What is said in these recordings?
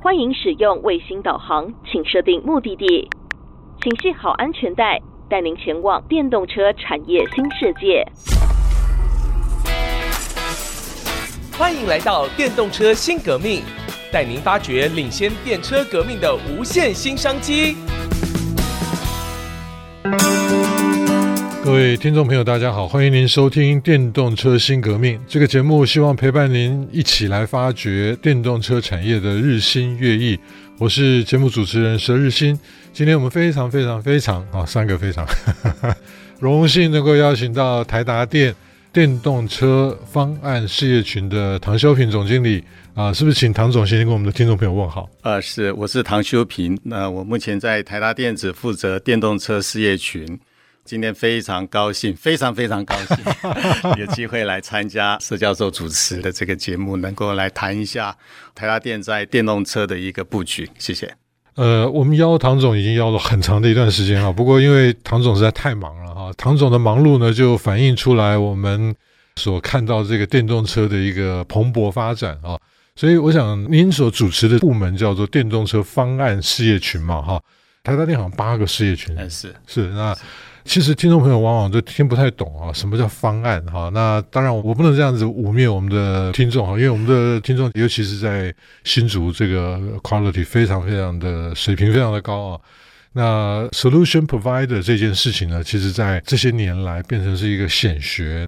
欢迎使用卫星导航，请设定目的地，请系好安全带，带您前往电动车产业新世界。欢迎来到电动车新革命，带您发掘领先电车革命的无限新商机。各位听众朋友，大家好，欢迎您收听《电动车新革命》这个节目，希望陪伴您一起来发掘电动车产业的日新月异。我是节目主持人佘日新。今天我们非常非常非常啊，三个非常呵呵荣幸能够邀请到台达电电动车方案事业群的唐修平总经理啊，是不是请唐总先跟我们的听众朋友问好？呃，是，我是唐修平。那我目前在台达电子负责电动车事业群。今天非常高兴，非常非常高兴，有机会来参加施教授主持的这个节目，能够来谈一下台达电在电动车的一个布局。谢谢。呃，我们邀唐总已经邀了很长的一段时间了，不过因为唐总实在太忙了哈，唐总的忙碌呢就反映出来我们所看到这个电动车的一个蓬勃发展啊，所以我想您所主持的部门叫做电动车方案事业群嘛哈，台达电好像八个事业群，是是那。其实听众朋友往往都听不太懂啊，什么叫方案哈？那当然我不能这样子污蔑我们的听众哈，因为我们的听众尤其是在新竹这个 quality 非常非常的水平非常的高啊。那 solution provider 这件事情呢，其实在这些年来变成是一个显学，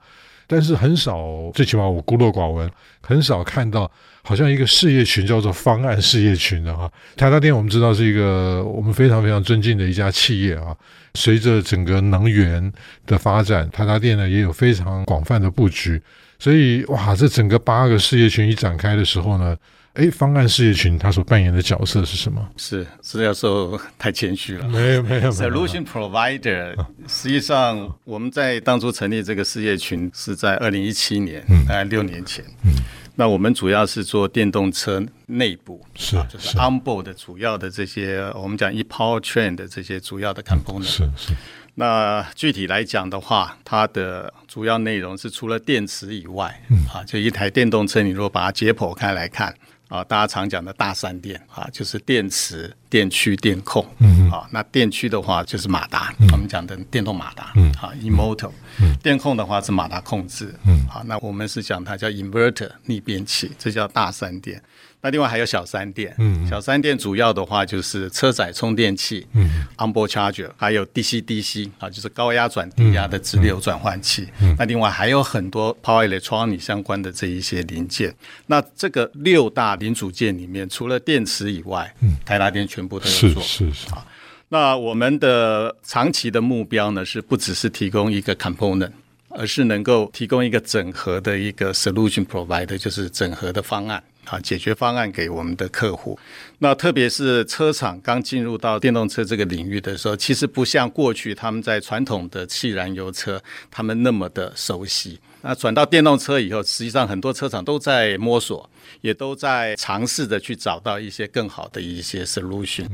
但是很少，最起码我孤陋寡闻，很少看到。好像一个事业群叫做方案事业群的哈，台达电我们知道是一个我们非常非常尊敬的一家企业啊。随着整个能源的发展，台达电呢也有非常广泛的布局。所以哇，这整个八个事业群一展开的时候呢，诶，方案事业群它所扮演的角色是什么？是佘教授太谦虚了，没有没有。Solution Provider，实际上我们在当初成立这个事业群是在二零一七年，嗯，大概六年前，嗯。那我们主要是做电动车内部，是，就是 onboard 的主要的这些，我们讲 e-powertrain 的这些主要的 component。是是。那具体来讲的话，它的主要内容是除了电池以外，嗯，啊，就一台电动车，你如果把它解剖开来看。啊，大家常讲的大三电啊，就是电池、电驱、电控。嗯啊，那电驱的话就是马达，嗯、我们讲的电动马达。嗯啊，e-motor。嗯。电控的话是马达控制。嗯。好，那我们是讲它叫 inverter 逆变器，这叫大三电。那另外还有小三电，嗯，小三电主要的话就是车载充电器，嗯，onboard charger，还有 DC DC 啊，就是高压转低压的直流转换器。嗯，那另外还有很多 power electronic 相关的这一些零件。那这个六大零组件里面，除了电池以外，嗯，台达电全部都有做。是是是。啊，那我们的长期的目标呢，是不只是提供一个 component，而是能够提供一个整合的一个 solution provider，就是整合的方案。啊，解决方案给我们的客户。那特别是车厂刚进入到电动车这个领域的时候，其实不像过去他们在传统的汽燃油车，他们那么的熟悉。那转到电动车以后，实际上很多车厂都在摸索，也都在尝试着去找到一些更好的一些 solution。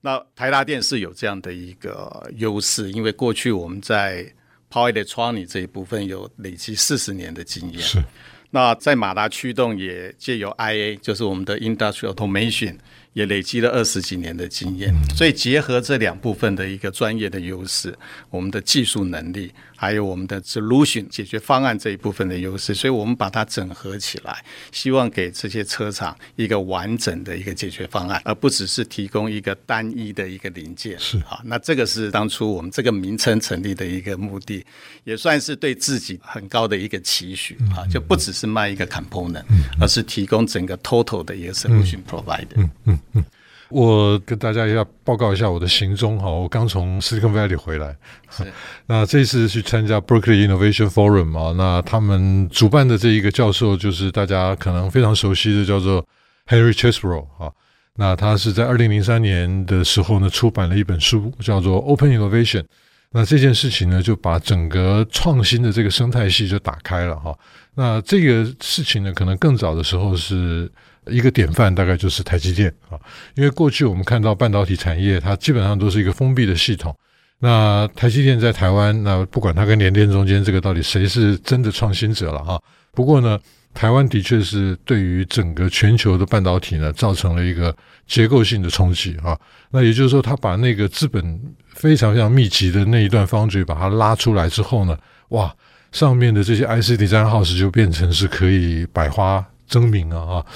那台达电是有这样的一个优势，因为过去我们在 Power Electronics 这一部分有累积四十年的经验。是。那在马达驱动也借由 IA，就是我们的 Industrial Automation，也累积了二十几年的经验，所以结合这两部分的一个专业的优势，我们的技术能力。还有我们的 solution 解决方案这一部分的优势，所以我们把它整合起来，希望给这些车厂一个完整的一个解决方案，而不只是提供一个单一的一个零件。是啊，那这个是当初我们这个名称成立的一个目的，也算是对自己很高的一个期许啊，就不只是卖一个 component，而是提供整个 total 的一个 solution provider。嗯嗯嗯。我跟大家要报告一下我的行踪哈，我刚从 Silicon Valley 回来，是。那这次去参加 Berkeley Innovation Forum 嘛，那他们主办的这一个教授就是大家可能非常熟悉的叫做 Henry Chesebro 啊，那他是在二零零三年的时候呢出版了一本书叫做 Open Innovation，那这件事情呢就把整个创新的这个生态系就打开了哈，那这个事情呢可能更早的时候是。一个典范大概就是台积电啊，因为过去我们看到半导体产业，它基本上都是一个封闭的系统。那台积电在台湾，那不管它跟联电中间这个到底谁是真的创新者了哈。不过呢，台湾的确是对于整个全球的半导体呢，造成了一个结构性的冲击啊。那也就是说，它把那个资本非常非常密集的那一段 foundry 把它拉出来之后呢，哇，上面的这些 IC design house 就变成是可以百花争鸣啊啊。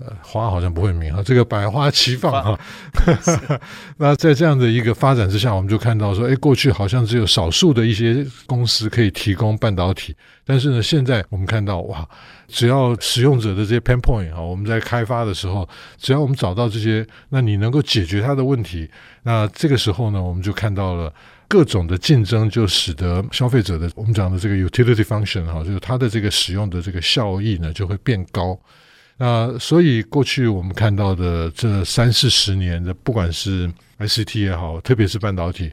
呃，花好像不会名啊，这个百花齐放啊。那在这样的一个发展之下，我们就看到说，哎，过去好像只有少数的一些公司可以提供半导体，但是呢，现在我们看到哇，只要使用者的这些 pain point 啊，我们在开发的时候，只要我们找到这些，那你能够解决它的问题，那这个时候呢，我们就看到了各种的竞争，就使得消费者的我们讲的这个 utility function 哈，就是它的这个使用的这个效益呢，就会变高。那所以过去我们看到的这三四十年的，不管是 ICT 也好，特别是半导体，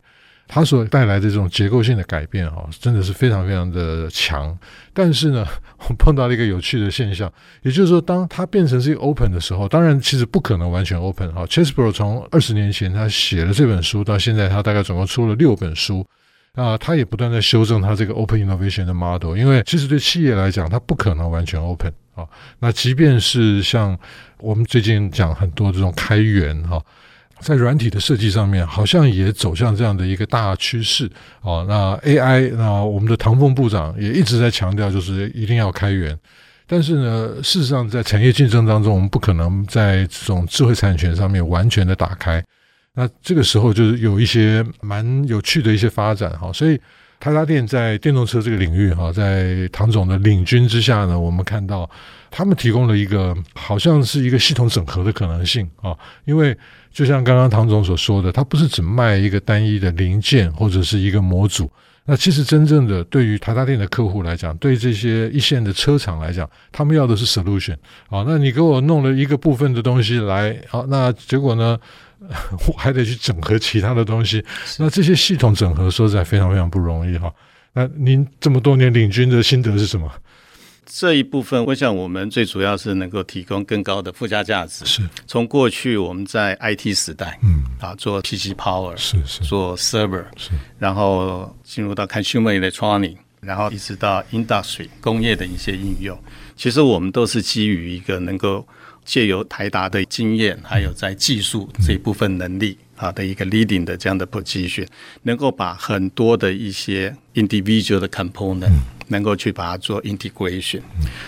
它所带来的这种结构性的改变哈，真的是非常非常的强。但是呢，我们碰到了一个有趣的现象，也就是说，当它变成是一个 open 的时候，当然其实不可能完全 open 哈。c h e s b r o 从二十年前他写了这本书到现在，他大概总共出了六本书。啊，他也不断在修正他这个 open innovation 的 model，因为其实对企业来讲，它不可能完全 open 啊。那即便是像我们最近讲很多这种开源哈，在软体的设计上面，好像也走向这样的一个大趋势啊。那 AI，那我们的唐凤部长也一直在强调，就是一定要开源。但是呢，事实上在产业竞争当中，我们不可能在这种智慧产权上面完全的打开。那这个时候就是有一些蛮有趣的一些发展哈，所以台达电在电动车这个领域哈，在唐总的领军之下呢，我们看到他们提供了一个好像是一个系统整合的可能性啊，因为就像刚刚唐总所说的，它不是只卖一个单一的零件或者是一个模组。那其实真正的对于台达电的客户来讲，对这些一线的车厂来讲，他们要的是 solution 啊。那你给我弄了一个部分的东西来，好，那结果呢，我还得去整合其他的东西。那这些系统整合说实在非常非常不容易哈。那您这么多年领军的心得是什么？这一部分，我想我们最主要是能够提供更高的附加价值。是，从过去我们在 IT 时代，嗯，啊，做 PC Power，是是，做 Server，是，然后进入到 Consumer Electronic，然后一直到 Industry 工业的一些应用，其实我们都是基于一个能够借由台达的经验，还有在技术这一部分能力。啊的一个 leading 的这样的 position，能够把很多的一些 individual 的 component，能够去把它做 integration。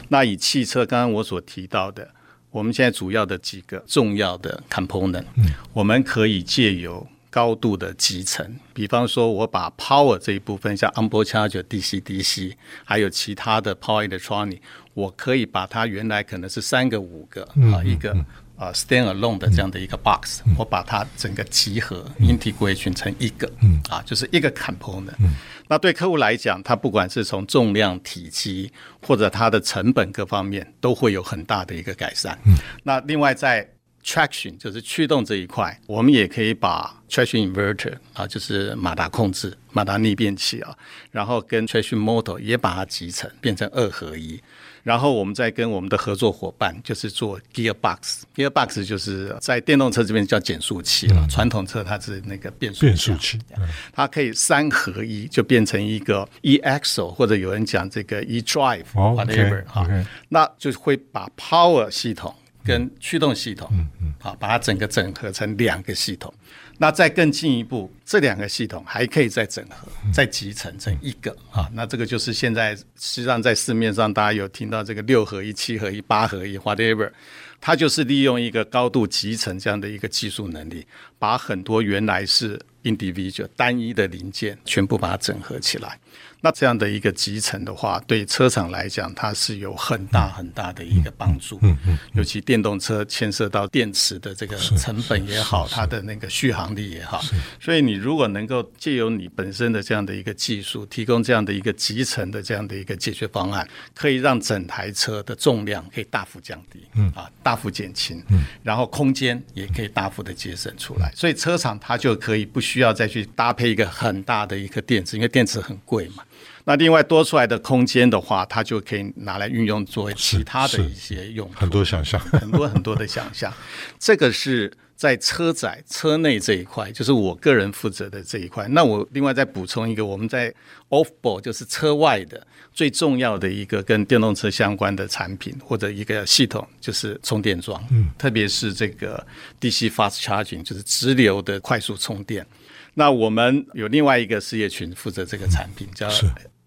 那以汽车刚刚我所提到的，我们现在主要的几个重要的 component，我们可以借由高度的集成，比方说我把 power 这一部分，像 onboard charger DC DC，还有其他的 power electronic，我可以把它原来可能是三个五个啊一个。啊，stand alone 的这样的一个 box，、嗯、我把它整个集合、嗯、integration 成一个，嗯、啊，就是一个 component、嗯。那对客户来讲，它不管是从重量、体积或者它的成本各方面，都会有很大的一个改善。嗯、那另外在 traction 就是驱动这一块，我们也可以把 traction inverter 啊，就是马达控制、马达逆变器啊，然后跟 traction motor 也把它集成，变成二合一。然后我们再跟我们的合作伙伴，就是做 gearbox，gearbox 就是在电动车这边叫减速器了，嗯、传统车它是那个变速变速器，嗯、它可以三合一，就变成一个 e-axle 或者有人讲这个 e-drive whatever 哈，那就会把 power 系统跟驱动系统，嗯嗯，好，把它整个整合成两个系统。那再更进一步，这两个系统还可以再整合、再集成成一个啊。那这个就是现在实际上在市面上大家有听到这个六合一、七合一、八合一，whatever，它就是利用一个高度集成这样的一个技术能力，把很多原来是 individual 单一的零件全部把它整合起来。那这样的一个集成的话，对车厂来讲，它是有很大很大的一个帮助。嗯嗯，尤其电动车牵涉到电池的这个成本也好，它的那个续航力也好。所以你如果能够借由你本身的这样的一个技术，提供这样的一个集成的这样的一个解决方案，可以让整台车的重量可以大幅降低，嗯啊，大幅减轻，嗯，然后空间也可以大幅的节省出来。所以车厂它就可以不需要再去搭配一个很大的一个电池，因为电池很贵嘛。那另外多出来的空间的话，它就可以拿来运用作为其他的一些用途，很多想象，很多很多的想象。这个是在车载车内这一块，就是我个人负责的这一块。那我另外再补充一个，我们在 off-board 就是车外的最重要的一个跟电动车相关的产品或者一个系统，就是充电桩。嗯，特别是这个 DC fast charging，就是直流的快速充电。那我们有另外一个事业群负责这个产品，叫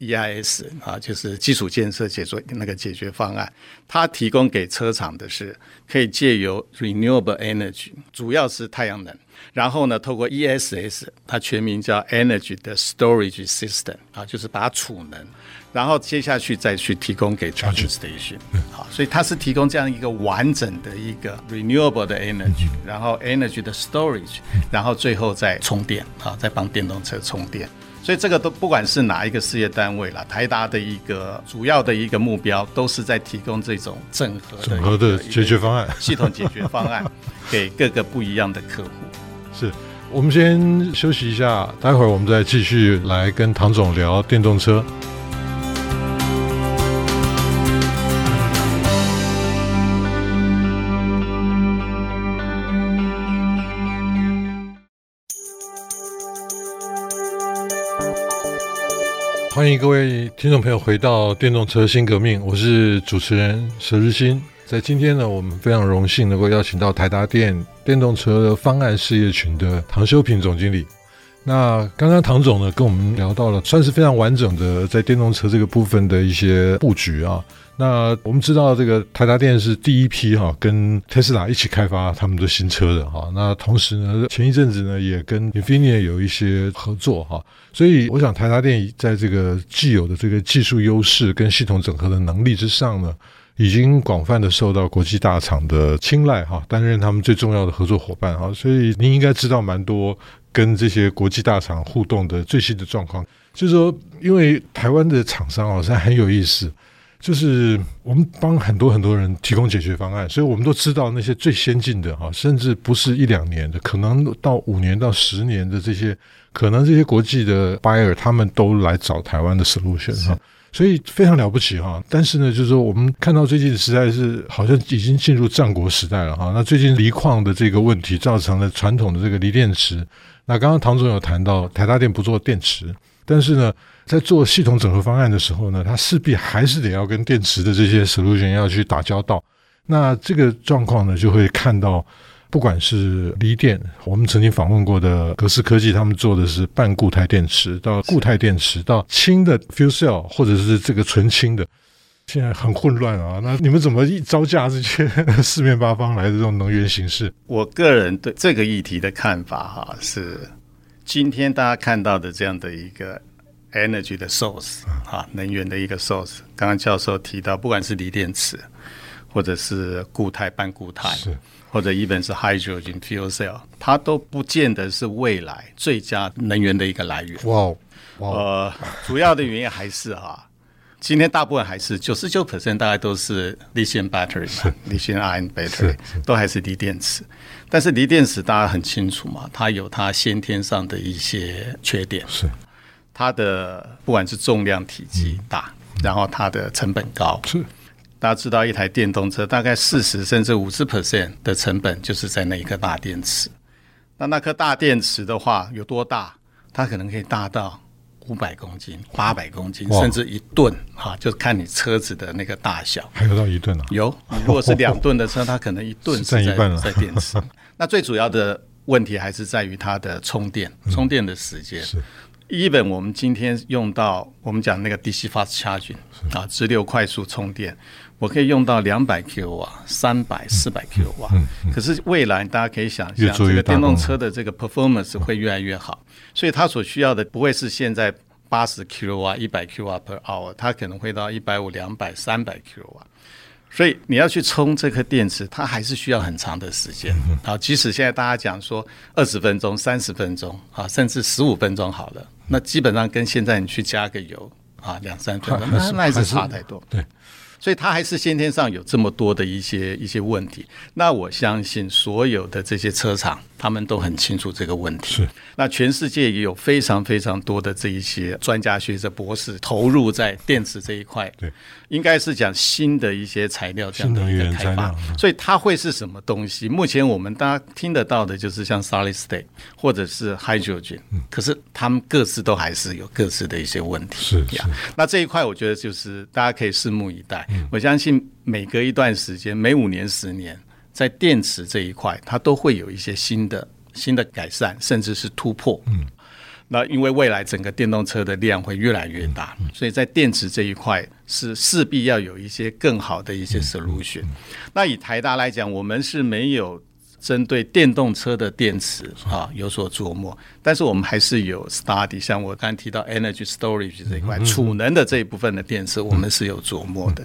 EIS 啊，就是基础建设解决那个解决方案。它提供给车厂的是可以借由 renewable energy，主要是太阳能，然后呢，透过 ESS，它全名叫 Energy 的 Storage System 啊，就是把它储能。然后接下去再去提供给 charging station，好，所以它是提供这样一个完整的一个 renewable 的 energy，然后 energy 的 storage，然后最后再充电，好，再帮电动车充电。所以这个都不管是哪一个事业单位啦，台达的一个主要的一个目标，都是在提供这种整合的整合的解决方案、系统解决方案给各个不一样的客户。是我们先休息一下，待会儿我们再继续来跟唐总聊电动车。欢迎各位听众朋友回到电动车新革命，我是主持人佘日新。在今天呢，我们非常荣幸能够邀请到台达电电动车方案事业群的唐修平总经理。那刚刚唐总呢跟我们聊到了，算是非常完整的在电动车这个部分的一些布局啊。那我们知道，这个台达电是第一批哈跟特斯拉一起开发他们的新车的哈。那同时呢，前一阵子呢也跟 Infineon 有一些合作哈。所以我想，台达电在这个既有的这个技术优势跟系统整合的能力之上呢，已经广泛的受到国际大厂的青睐哈，担任他们最重要的合作伙伴哈。所以您应该知道蛮多跟这些国际大厂互动的最新的状况。就是说，因为台湾的厂商啊，实在很有意思。就是我们帮很多很多人提供解决方案，所以我们都知道那些最先进的哈，甚至不是一两年的，可能到五年到十年的这些，可能这些国际的 buyer 他们都来找台湾的 solution 哈，所以非常了不起哈。但是呢，就是说我们看到最近实在是好像已经进入战国时代了哈。那最近锂矿的这个问题造成了传统的这个锂电池。那刚刚唐总有谈到台达电不做电池，但是呢。在做系统整合方案的时候呢，它势必还是得要跟电池的这些 solution 要去打交道。那这个状况呢，就会看到，不管是锂电，我们曾经访问过的格斯科技，他们做的是半固态电池，到固态电池，到氢的 fuel cell，或者是这个纯氢的，现在很混乱啊。那你们怎么一招架这些 四面八方来的这种能源形式？我个人对这个议题的看法哈，是今天大家看到的这样的一个。Energy 的 source 啊，能源的一个 source。刚刚教授提到，不管是锂电池，或者是固态、半固态，是或者 even 是 hydrogen fuel cell，它都不见得是未来最佳能源的一个来源。哇，哇，呃，主要的原因还是哈，今天大部分还是九十九 percent 大概都是 lithium battery 嘛，lithium ion battery 都还是锂电池。但是锂电池大家很清楚嘛，它有它先天上的一些缺点。是。它的不管是重量、体积大，然后它的成本高。是，大家知道一台电动车大概四十甚至五十 percent 的成本就是在那一颗大电池。那那颗大电池的话有多大？它可能可以大到五百公斤、八百公斤，甚至一吨。哈，就看你车子的那个大小。还有到一吨啊？有。如果是两吨的车，它可能一吨是 在在电池。那最主要的问题还是在于它的充电，充电的时间。是。Even 我们今天用到我们讲那个 DC fast charging 啊，直流快速充电，我可以用到两百 kW 瓦、三百、四百 kW 瓦。可是未来大家可以想象，这个电动车的这个 performance 会越来越好，所以它所需要的不会是现在八十 kW 瓦、一百 kW 瓦 per hour，它可能会到一百五、两百、三百 kW 瓦。所以你要去充这颗电池，它还是需要很长的时间。好，即使现在大家讲说二十分钟、三十分钟啊，甚至十五分钟好了，那基本上跟现在你去加个油啊，两三分钟，那那还是差太多。对，所以他还是先天上有这么多的一些一些问题。那我相信所有的这些车厂他们都很清楚这个问题。是，那全世界也有非常非常多的这一些专家学者、博士投入在电池这一块。对，应该是讲新的一些材料这样的一个开发。嗯、所以它会是什么东西？目前我们大家听得到的就是像 solid state 或者是 hydrogen，、嗯、可是他们各自都还是有各自的一些问题。是呀。那这一块我觉得就是大家可以拭目以待。嗯、我相信每隔一段时间，每五年、十年。在电池这一块，它都会有一些新的新的改善，甚至是突破。嗯，那因为未来整个电动车的量会越来越大，嗯。嗯、所以在电池这一块是势必要有一些更好的一些 solution。那以台达来讲，我们是没有针对电动车的电池啊有所琢磨，但是我们还是有 study，像我刚才提到 energy storage 这一块，储、能的这一部分的电池，我们是有琢磨的。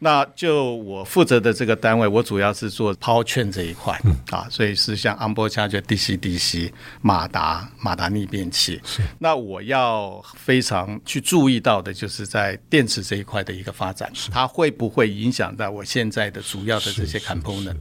那就我负责的这个单位，我主要是做 Powertrain 这一块、嗯、啊，所以是像 Onboard Charger DC DC 马达马达逆变器。是那我要非常去注意到的，就是在电池这一块的一个发展，它会不会影响到我现在的主要的这些 component？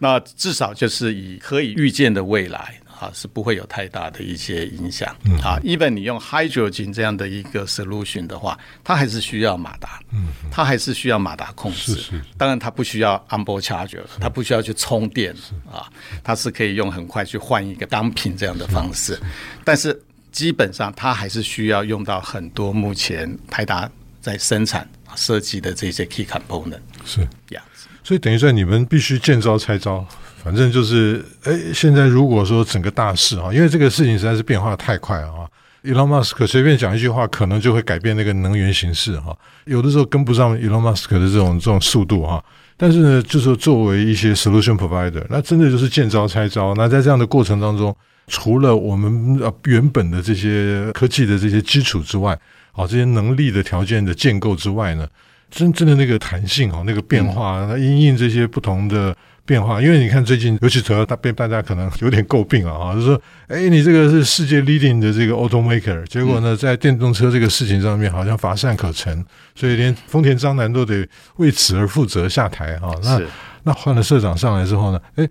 那至少就是以可以预见的未来。啊，是不会有太大的一些影响。嗯，啊，even 你用 hydrogen 这样的一个 solution 的话，它还是需要马达，嗯，它还是需要马达控制。当然，它不需要 onboard charger，它不需要去充电。啊，它是可以用很快去换一个单品这样的方式。但是基本上，它还是需要用到很多目前台达在生产设计的这些 key component。是这样子。所以等于说，你们必须见招拆招。反正就是，哎，现在如果说整个大势啊，因为这个事情实在是变化太快啊，Elon Musk 随便讲一句话，可能就会改变那个能源形势哈。有的时候跟不上 Elon Musk 的这种这种速度哈。但是呢，就是作为一些 solution provider，那真的就是见招拆招。那在这样的过程当中，除了我们呃原本的这些科技的这些基础之外，啊，这些能力的条件的建构之外呢，真正的那个弹性啊，那个变化，那因应这些不同的。变化，因为你看最近，尤其主要大被大家可能有点诟病了啊，就是说，哎，你这个是世界 leading 的这个 automaker，结果呢，在电动车这个事情上面好像乏善可陈，所以连丰田章男都得为此而负责下台啊。那是那换了社长上来之后呢，哎，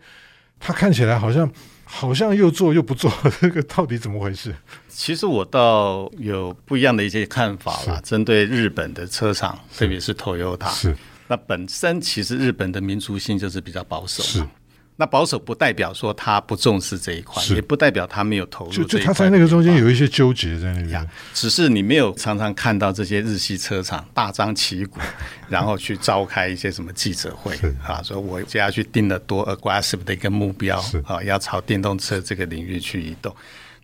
他看起来好像好像又做又不做，这个到底怎么回事？其实我倒有不一样的一些看法啦，针对日本的车厂，特别是 Toyota 是。那本身其实日本的民族性就是比较保守，是。那保守不代表说他不重视这一块，也不代表他没有投入。就就他在那个中间有一些纠结在那边，只是你没有常常看到这些日系车厂大张旗鼓，然后去召开一些什么记者会是啊，说我接下去定了多 aggressive 的一个目标啊，要朝电动车这个领域去移动，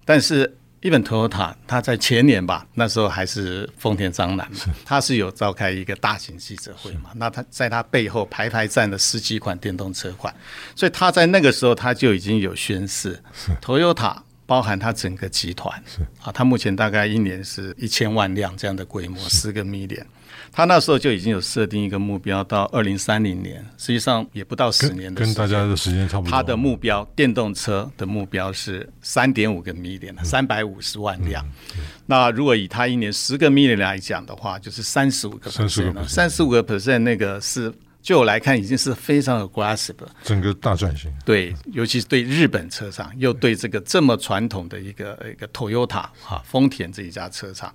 但是。日本 Toyota，它在前年吧，那时候还是丰田章男嘛，是他是有召开一个大型记者会嘛。那他在他背后排排站了十几款电动车款，所以他在那个时候他就已经有宣示是，Toyota 包含他整个集团是啊，他目前大概一年是一千万辆这样的规模，十个 million。他那时候就已经有设定一个目标，到二零三零年，实际上也不到十年的时间，跟大家的时间差不多。他的目标，电动车的目标是三点五个 million，三百五十万辆。嗯、那如果以他一年十个 million 来讲的话，就是三十五个 percent，三十五个 percent 那个是，就我来看已经是非常 aggressive 了。整个大转型。对，尤其是对日本车厂，又对这个这么传统的一个一个 Toyota 哈丰田这一家车厂。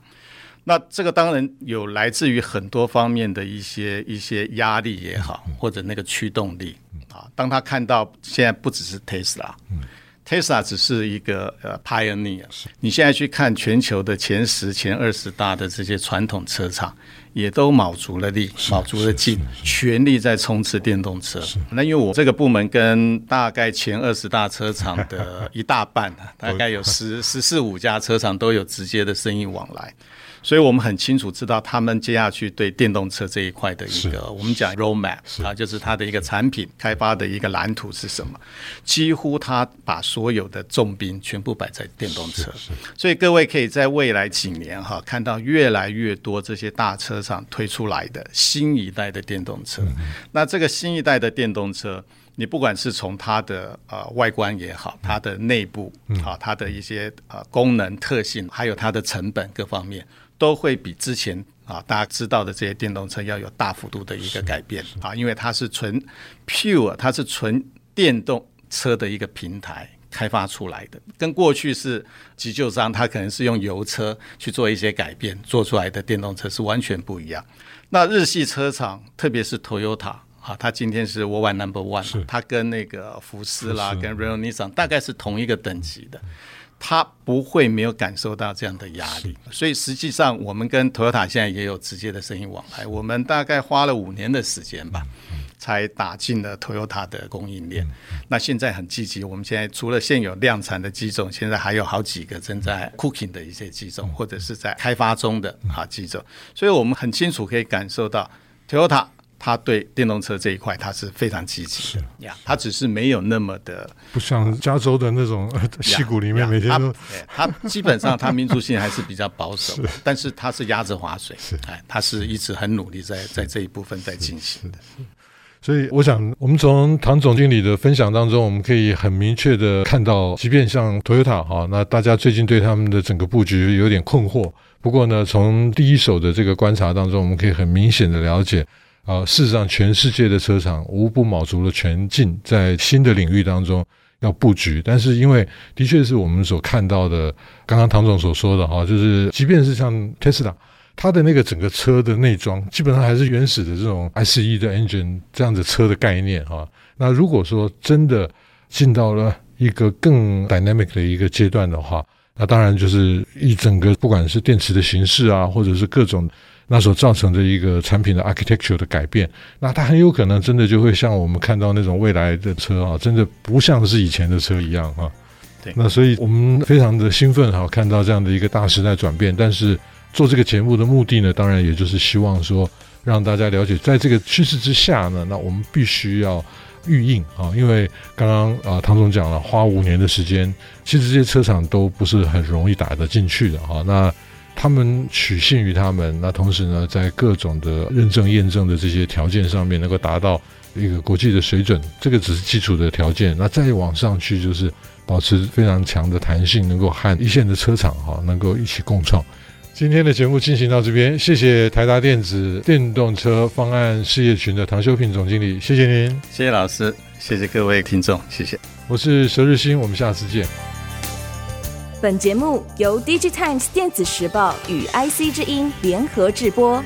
那这个当然有来自于很多方面的一些一些压力也好，或者那个驱动力啊。当他看到现在不只是 Tesla，Tesla 只是一个呃 pioneer。你现在去看全球的前十、前二十大的这些传统车厂，也都卯足了力、卯足了劲，全力在冲刺电动车。那因为我这个部门跟大概前二十大车厂的一大半，大概有十十四五家车厂都有直接的生意往来。所以我们很清楚知道他们接下去对电动车这一块的一个，我们讲 roadmap 啊，就是它的一个产品开发的一个蓝图是什么？几乎他把所有的重兵全部摆在电动车。所以各位可以在未来几年哈看到越来越多这些大车厂推出来的新一代的电动车。那这个新一代的电动车，你不管是从它的呃外观也好，它的内部啊，它的一些呃功能特性，还有它的成本各方面。都会比之前啊，大家知道的这些电动车要有大幅度的一个改变。啊，因为它是纯 pure，它是纯电动车的一个平台，开发出来的，跟过去是急救商，他可能是用油车去做一些改变做出来的电动车是完全不一样。那日系车厂，特别是 Toyota 啊，它今天是 Worldwide Number One，它跟那个福斯啦，跟 Renault Nissan 大概是同一个等级的。他不会没有感受到这样的压力，所以实际上我们跟 Toyota 现在也有直接的生意往来。我们大概花了五年的时间吧，才打进了 Toyota 的供应链。那现在很积极，我们现在除了现有量产的机种，现在还有好几个正在 cooking 的一些机种，或者是在开发中的啊机种。所以我们很清楚可以感受到 Toyota。它对电动车这一块，它是非常积极的呀。他只是没有那么的，不像加州的那种 戏骨里面每天都。他基本上 它民族性还是比较保守，但是它是压着划水，哎，它是一直很努力在在这一部分在进行的。所以我想，我们从唐总经理的分享当中，我们可以很明确的看到，即便像 Toyota 哈，那大家最近对他们的整个布局有点困惑。不过呢，从第一手的这个观察当中，我们可以很明显的了解。啊，事实上，全世界的车厂无不卯足了全劲，在新的领域当中要布局。但是，因为的确是我们所看到的，刚刚唐总所说的哈，就是即便是像 Tesla，它的那个整个车的内装，基本上还是原始的这种 ICE 的 engine 这样子车的概念哈。那如果说真的进到了一个更 dynamic 的一个阶段的话，那当然就是一整个不管是电池的形式啊，或者是各种。那所造成的一个产品的 architecture 的改变，那它很有可能真的就会像我们看到那种未来的车啊，真的不像是以前的车一样啊。对，那所以我们非常的兴奋哈，看到这样的一个大时代转变。但是做这个节目的目的呢，当然也就是希望说让大家了解，在这个趋势之下呢，那我们必须要预应啊，因为刚刚啊唐总讲了，花五年的时间，其实这些车厂都不是很容易打得进去的哈。那他们取信于他们，那同时呢，在各种的认证、验证的这些条件上面，能够达到一个国际的水准，这个只是基础的条件。那再往上去，就是保持非常强的弹性，能够和一线的车厂哈，能够一起共创。今天的节目进行到这边，谢谢台达电子电动车方案事业群的唐修平总经理，谢谢您，谢谢老师，谢谢各位听众，谢谢。我是佘日新，我们下次见。本节目由 DigiTimes 电子时报与 IC 之音联合制播。